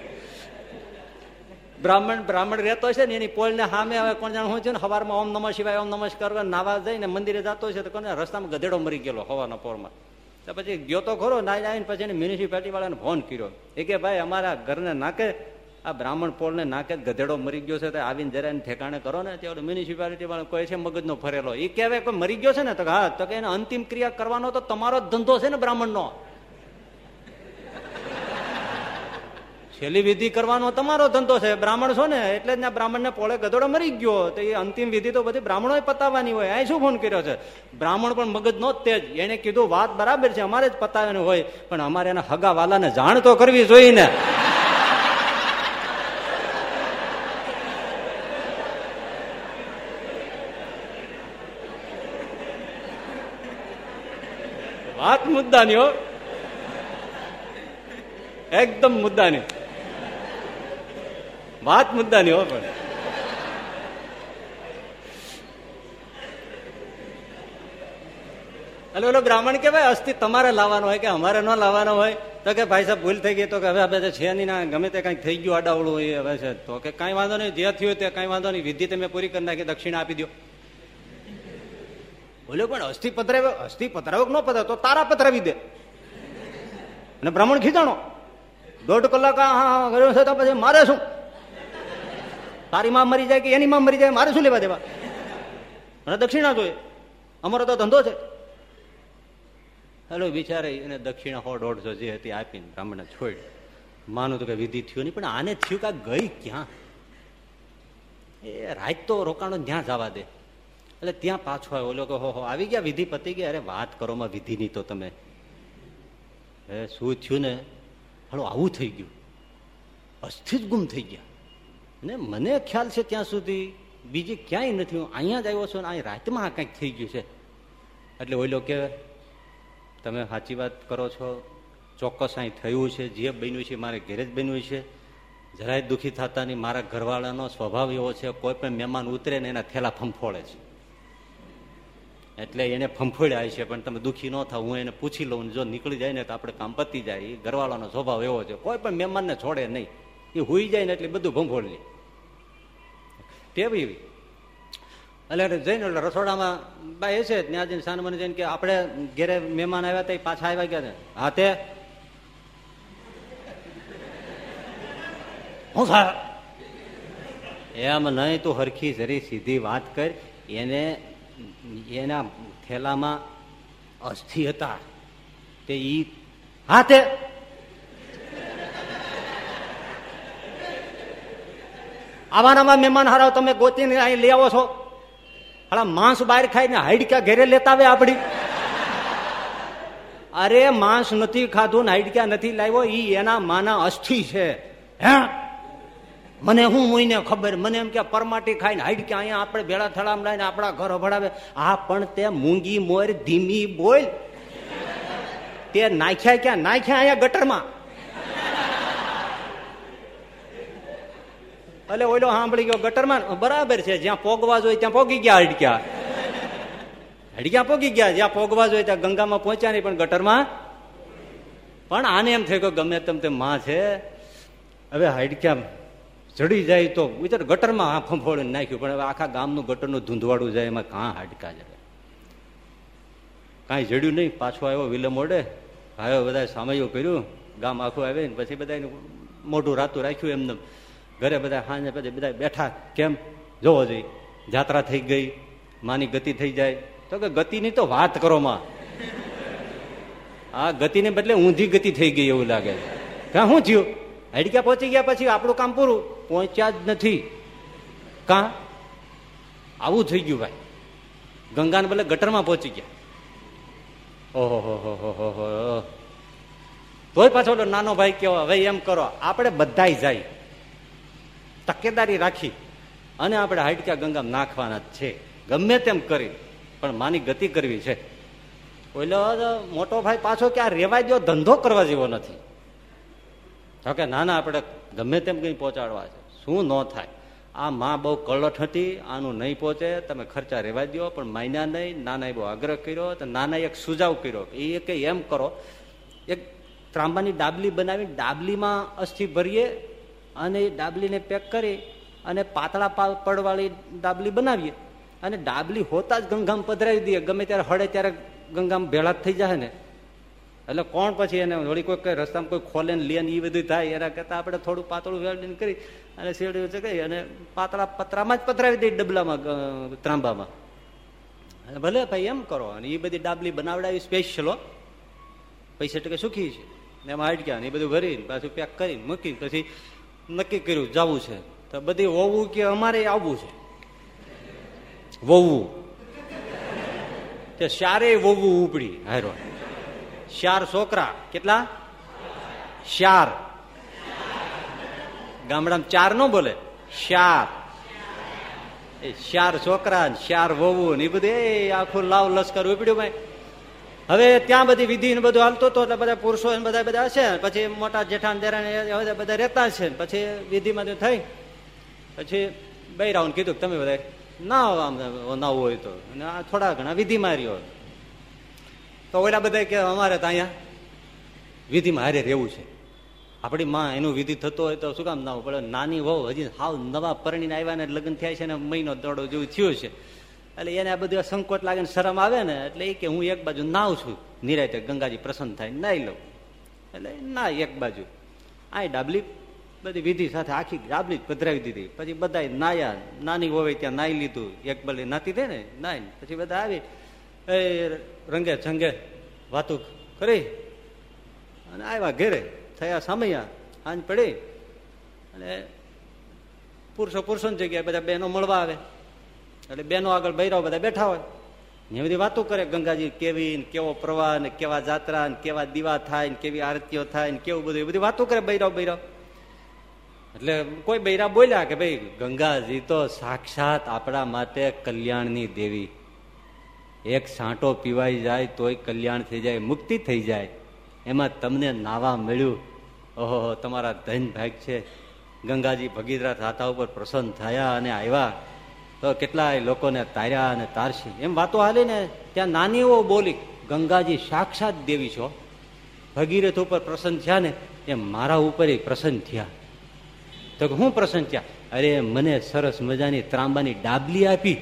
A: બ્રાહ્મણ બ્રાહ્મણ રહેતો છે ને, એની પોલને સામે હવે કોણ જાણ હું છે ને સવારમાં ઓમ નમઃ શિવાય, ઓમ નમસ્કાર કરવા નાવા જઈને મંદિરે જતો છે તો કોને, રસ્તામાં ગધેડો મરી ગયેલો હવાના પોરમાં. તો પછી ગયો તો ખરો ના આવીને પછી એને મ્યુનિસિપાલિટી વાળાને ફોન કર્યો. એ કે ભાઈ અમારા ઘરને નાકે આ બ્રાહ્મણ પોળને નાકે ગધેડો મરી ગયો છે તો આવીને જરા ઠેકાણે કરો ને, ત્યારે મ્યુનિસિપાલિટી વાળા કોઈ છે, મગજનો ફરેલો. એ કહેવાય કોઈ મરી ગયો છે ને, તો હા, તો કે એને અંતિમ ક્રિયા કરવાનો તો તમારો ધંધો છે ને બ્રાહ્મણનો. છેલ્લી વિધિ કરવાનો તમારો ધંધો છે. બ્રાહ્મણ છો ને, એટલે જ બ્રાહ્મણને પોળે ગધોડો મરી ગયો. તો એ અંતિમ વિધિ તો બધી બ્રાહ્મણો પતાવવાની હોય. અહીં શું ફોન કર્યો છે? બ્રાહ્મણ પણ મગજ નો તેજ. એને કીધું, વાત બરાબર છે, અમારે જ પતાવવાની હોય. પણ અમારે એના હગા વાલાને જાણ તો કરવી જોઈએ ને વાત મુદ્દાની હો એકદમ મુદ્દાની વાત મુદ્દાની હો પણ એટલે ઓલો બ્રાહ્મણ કે ભાઈ અસ્થિ તમારે લાવવાનો હોય કે અમારે ન લાવવાનો હોય તો કે ભાઈ સાહેબ ભૂલ થઈ ગઈ તો કે હવે આપણે છે નહીં ના ગમે તે કંઈક થઈ ગયું આડાવડું હોય હવે છે તો કે કાંઈ વાંધો નહીં જે થયું તે કાંઈ વાંધો નહીં વિધિ તમે પૂરી કરી નાખી દક્ષિણા આપી દો બોલ્યો પણ અસ્થિ પધરાવ્યો અસ્થિ પધરાવક ન પધરાવ તો તારા પધરાવી દે. અને બ્રાહ્મણ ખીજાણો, દોઢ કલાક કર્યો છે તો પછી મારે શું? તારી માં મરી જાય કે એની માં મરી જાય, મારે શું લેવા દેવા? અને દક્ષિણા જોઈએ અમારો તો ધંધો છે. હેલો, બિચારે, એને દક્ષિણા હોડ દોઢસો જે હતી આપીને બ્રાહ્મણને છોડ. માનું તો કે વિધિ થયું નહીં, પણ આને થયું કે ગઈ ક્યાં? એ રાત તો રોકાણો ત્યાં જવા દે. એટલે ત્યાં પાછો આવ્યો. ઓલો કે હો હો, આવી ગયા વિધિ પતી ગયા અરે, વાત કરો માં વિધિની તો તમે. એ શું થયું ને? હળો આવું થઈ ગયું. અસ્થિ ગુમ થઈ ગયા. ને મને ખ્યાલ છે ત્યાં સુધી, બીજી ક્યાંય નથી. હું અહીંયા જ આવ્યો છું ને અહીં રાતમાં આ કંઈક થઈ ગયું છે. એટલે ઓલો કે, તમે સાચી વાત કરો છો. ચોક્કસ અહીં થયું છે. જે બન્યું છે મારે ઘેરે જ બન્યું છે. જરાય દુઃખી થતા નહીં. મારા ઘરવાળાનો સ્વભાવ એવો છે, કોઈ પણ મહેમાન ઉતરે ને એના થેલા ફંફોળે છે. એટલે એને ફંફોડ્યા છે, પણ તમે દુઃખી ન થાવ, હું એને પૂછી લઉં જો નીકળી જાય ને તો આપણે કામ પતી જાય. એ ઘરવાળાનો સ્વભાવ એવો છે, કોઈ પણ મહેમાનને છોડે નહીં. એ હોઈ જાય ને એટલે બધું ભંફોડ લે. ટેવી એવી? એટલે જઈને એટલે રસોડામાં બાય છે ત્યાં સાન મને જઈને કે આપણે ઘેરે મહેમાન આવ્યા હતા પાછા આવ્યા ગયા હા તે. હું એમ નહીં, તું હરખી જરી સીધી વાત કર, એને એના થેલામાં અસ્થિ હતા તે ઈ હાથે આવાનામાં મહેમાન હારાવ તમે ગોતીને અહીં લઈ આવો છો. હાલા માંસ બહાર ખાઈને હાઈડકા ઘેરે લેતા આવે આપડી અરે માંસ નથી ખાધું ને હાઈડકા નથી લાવ્યો, ઈ એના માના અસ્થિ છે. હે? મને હું મુઈને ખબર? મને એમ કે પરમાટી ખાઈને હાઈડ કે અહીંયા આપણે ભેળા થળામ લઈને આપણા ઘર અભડાવે. આ પણ તે મૂંગી મોર ધીમી બોલ. તે નાખ્યા ક્યાં? નાખ્યા અહીંયા ગટરમાં. એટલે ઓલો સાંભળી ગયો, ગટરમાં બરાબર છે, જ્યાં પોગવા જોઈએ ત્યાં પોગી ગયા હડક્યા હડક્યા પોગી ગયા, જ્યાં પોગવા જોઈએ ત્યાં ગંગામાં પહોંચ્યા નહીં, પણ ગટરમાં. પણ આને એમ થયું કે ગમે તેમ તે માં છે. હવે હાઈડક્યા ચડી જાય તો વિચાર, ગટરમાં આ ફંફોળીને નાખ્યું, પણ આખા ગામનું ગટરનું ધૂંધવાડું જાય, એમાં કાં હાડકા જાય કાંઈ જડ્યું નહીં, પાછો આવ્યો વિલમ ઓડે આવ્યો બધા સામયું કર્યું, ગામ આખું આવે ને પછી બધા મોઢું રાતું રાખ્યું એમને. ઘરે બધા હાંજે પછી બધા બેઠા, કેમ? જોવો જોઈએ જાત્રા થઈ ગઈ, માની ગતિ થઈ જાય. તો કે ગતિની તો વાત કરો માં. આ ગતિને બદલે ઊંધી ગતિ થઈ ગઈ એવું લાગે કાં શું થયું? હડક્યા પહોંચી ગયા પછી આપણું કામ પૂરું? પહોંચ્યા જ નથી. કાં? આવું થઈ ગયું ભાઈ. ગંગાને બદલે ગટરમાં પહોંચી ગયા. ઓહો, હો હો હો હો તોય પાછો નાનો ભાઈ કેવો હવે એમ કરો, આપણે બધા જાય. તકેદારી રાખી. અને આપણે હાડક્યા ગંગામાં નાખવાના જ છે. ગમે તેમ કરી, પણ માની ગતિ કરવી છે. ઓલો મોટો ભાઈ પાછો કે આ રેવાય દો ધંધો કરવા જેવો નથી. તો કે ના ના આપણે ગમે તેમ કંઈ પહોંચાડવા છે. શું ન થાય? આ માં બહુ કળટ હતી, આનું નહીં પહોંચે, તમે ખર્ચા રહેવા દો, પણ માયના નહીં નાના બહુ આગ્રહ કર્યો, તો નાના એક સુજાવ કર્યો એ કે એમ કરો. એક ત્રાંબાની ડાબલી બનાવી ડાબલીમાં અસ્થિ ભરીએ અને એ ડાબલીને પેક કરી અને પાતળા પડવાળી ડાબલી બનાવીએ. અને ડાબલી હોતા જ ગંગામ પધરાવી દઈએ. ગમે ત્યારે હળે ત્યારે ગંગામાં ભેળા થઈ જાય ને. એટલે કોણ પછી એને વળી કોઈ કઈ રસ્તામાં કોઈ ખોલે ને લે ને એ બધું થાય, એના કરતા આપણે થોડું પાતળું વેલ્ડિંગ કરી અને શેરડીઓ છે અને પાતળા પતરામાં જ પતરાવી દઈએ ડબલામાં ત્રાંબામાં. ભલે ભાઈ એમ કરો, અને એ બધી ડાબલી બનાવડાવી સ્પેશિયલો પૈસા ટકે સુખી છે. એમાં અટક્યા ને એ બધું ભરીને પાછું પેક કરીને મૂકીને પછી નક્કી કર્યું જવું છે. તો બધી હોવું કે અમારે આવવું છે. વવું તે સારે વવું ઉપડી હારો. શાર છોકરા. કેટલા? શ્યાર. ગામડામાં ચાર નો બોલે. શ્યાર. એ શ્યાર છોકરા શ્યાર વહુ ને એ બધું એ આખું લાવ લશ્કર ઉપડ્યું ભાઈ. હવે ત્યાં બધી વિધિ ને બધું હાલતું હતું એટલે બધા પુરુષો બધા બધા હશે પછી મોટા જેઠાન દેરાણ બધા રહેતા છે પછી વિધિમાં થઈ. પછી બૈરાઓને કીધું તમે બધા ના આમ ના હોય તો. થોડા ઘણા વિધિ માર્યો. તો ઓલા બધા કે અમારે તો અહીંયા વિધિમાં હારે રહેવું છે. આપણી માં એનું વિધિ થતો હોય તો શું કામ ના પડે નાની વહુ હજી હાવ નવા પરણીને આવ્યા ને લગ્ન થયા છે ને મહિનો દોડો જેવું થયું છે. એટલે એને આ બધું સંકોચ લાગે ને શરમ આવે ને એટલે એ કે હું એક બાજુ નાવ છું. નિરાયતે ગંગાજી પ્રસન્ન થાય નાઈ લઉં. એટલે ના એક બાજુ. આ ડાબલી બધી વિધિ સાથે આખી ડાબલી પધરાવી દીધી. પછી બધા નાયા. નાની હોય ત્યાં નાઈ લીધું. એક બલે નાતી દે ને નાઈ પછી બધા આવી એ રંગે છંગે વાતું કરી. અને આવ્યા ઘેરે, થયા સામૈયા આંજ પડી. અને પુરુષો પુરુષોની જગ્યાએ બધા બહેનો મળવા આવે. એટલે બહેનો આગળ બૈરાઓ બધા બેઠા હોય. એ બધી વાતો કરે, ગંગાજી, કેવી ને કેવો પ્રવાહ ને કેવા જાત્રા ને કેવા દીવા થાય ને કેવી આરતીઓ થાય ને કેવું બધું. એ બધી વાતો કરે બૈરાવ બૈરાવ એટલે કોઈ બૈરા બોલ્યા કે, ભાઈ ગંગાજી તો સાક્ષાત આપણા માટે કલ્યાણની દેવી. એક સાંટો પીવાઈ જાય, તોય કલ્યાણ થઈ જાય, મુક્તિ થઈ જાય. એમાં તમને નાવા મળ્યું. ઓહો, તમારા ધન ભાગ છે. ગંગાજી ભગીરથ હાથા ઉપર પ્રસન્ન થયા અને આવ્યા. તો કેટલાય લોકોને તાર્યા અને તારશી. એમ વાતો હાલી ને, ત્યાં નાનીઓ બોલી, ગંગાજી સાક્ષાત દેવી છો. ભગીરથ ઉપર પ્રસન્ન થયા ને, એમ મારા ઉપર પ્રસન્ન થયા. તો હું પ્રસન્ન થયા? અરે, મને સરસ મજાની ત્રાંબાની ડાબલી આપી.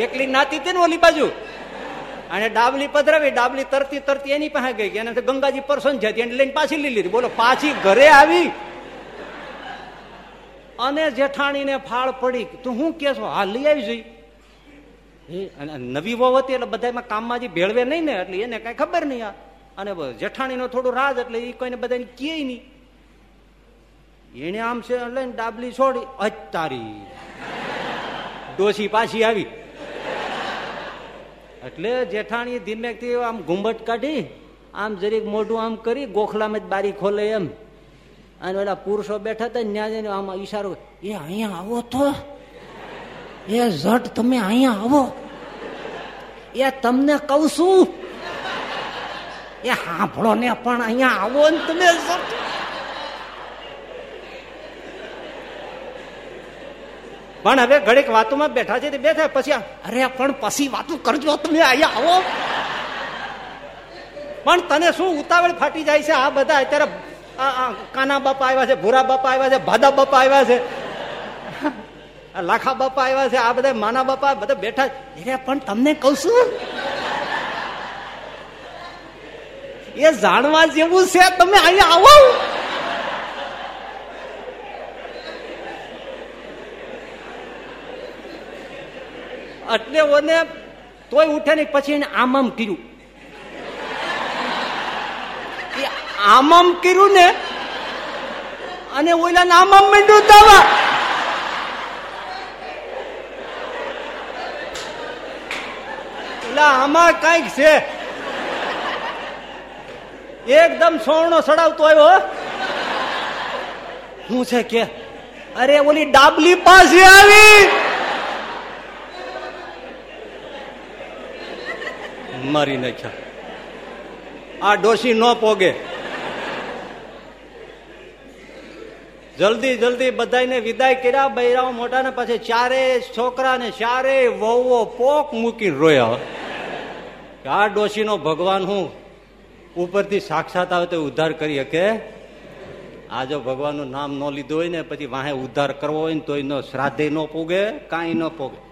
A: એકલી નાતી હતી ને ઓલી બાજુ. અને ડાબલી પધરાવી, ડાબલી તરતી તરતી એની પાસે ગઈ. એને ગંગાજી પરસન જતી એને લઈને પાછી લઈ લીધી. બોલો, પાછી ઘરે આવી? અને જેઠાણીને ફાળ પડી. તું હું કે છો હા, લઈ આવી જોઈ. નવી વહુ હતી એટલે બધા કામમાં જે ભેળવે નહીં ને, એટલે એને કઈ ખબર નહીં આ. અને જેઠાણી નો થોડું રાજ, એટલે એ કોઈને બધાને કહે નહીં. એને આમ છે, લઈને ડાબલી છોડી અતારી ડોસી પાછી આવી. એટલે જેઠાણી ધીમેકથી આમ ઘુંઘટ કાઢી, આમ જરીક મોઢું આમ કરી ગોખલામાં જ બારી ખોલે એમ. અને પેલા પુરુષો બેઠા હતા ત્યાં આમ ઈશારો, એ અહીંયા આવો તો. એ ઝટ તમે અહીંયા આવો. એ તમને કઉ છું. એ સાંભળો ને પણ અહીંયા આવો ને તમે ઝટ પણ હવે ઘડીક વાતોમાં બેઠા છે બેઠા, પછી અરે પણ પછી વાતો કરજો, તમે અહીંયા આવો. પણ તને શું ઉતાવળ ફાટી જાય છે? આ બધા અત્યારે કાના બાપા આવ્યા છે, ભૂરા બાપા આવ્યા છે, ભાદા બાપા આવ્યા છે લાખા બાપા આવ્યા છે, આ બધા માના બાપા બધા બેઠા અરે, પણ તમને કઉ છું,
B: એ જાણવા જેવું છે, તમે અહીંયા આવો. એટલે ઓને તોય ઉઠે ને પછી એને આમ કર્યું. એ આમ આમ કર્યું ને, અને ઓલા આમ આમ મીંડું દાવા આમાં કંઈક છે. એકદમ સોણો સડાવતો આવ્યો શું છે કે? અરે, ઓલી ડાબલી પાસે આવી. મારી નાખ્યા. આ ડોસી ન પોગે. જલ્દી જલ્દી બધાને વિદાય કર્યા. બૈરાઓ મોટા ને પછી ચારે છોકરા ને ચારે વહુઓ પોક મૂકીને રોયા. આ ડોશીનો ભગવાન હું ઉપરથી સાક્ષાત આવે તો ઉદ્ધાર કરી શકે. આ જો ભગવાનનું નામ ન લીધું હોય ને, પછી વાહે ઉદ્ધાર કરવો હોય ને, તોય શ્રાદ્ધે ન પોગે, કાંઈ ન પોગે.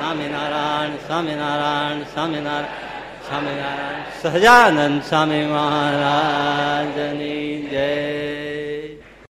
B: સ્વામિનારાયણ સ્વામિનારાયણ સ્વામિનારાયણ સ્વામિનારાયણ સહજાનંદ સ્વામી મહારાજની જય.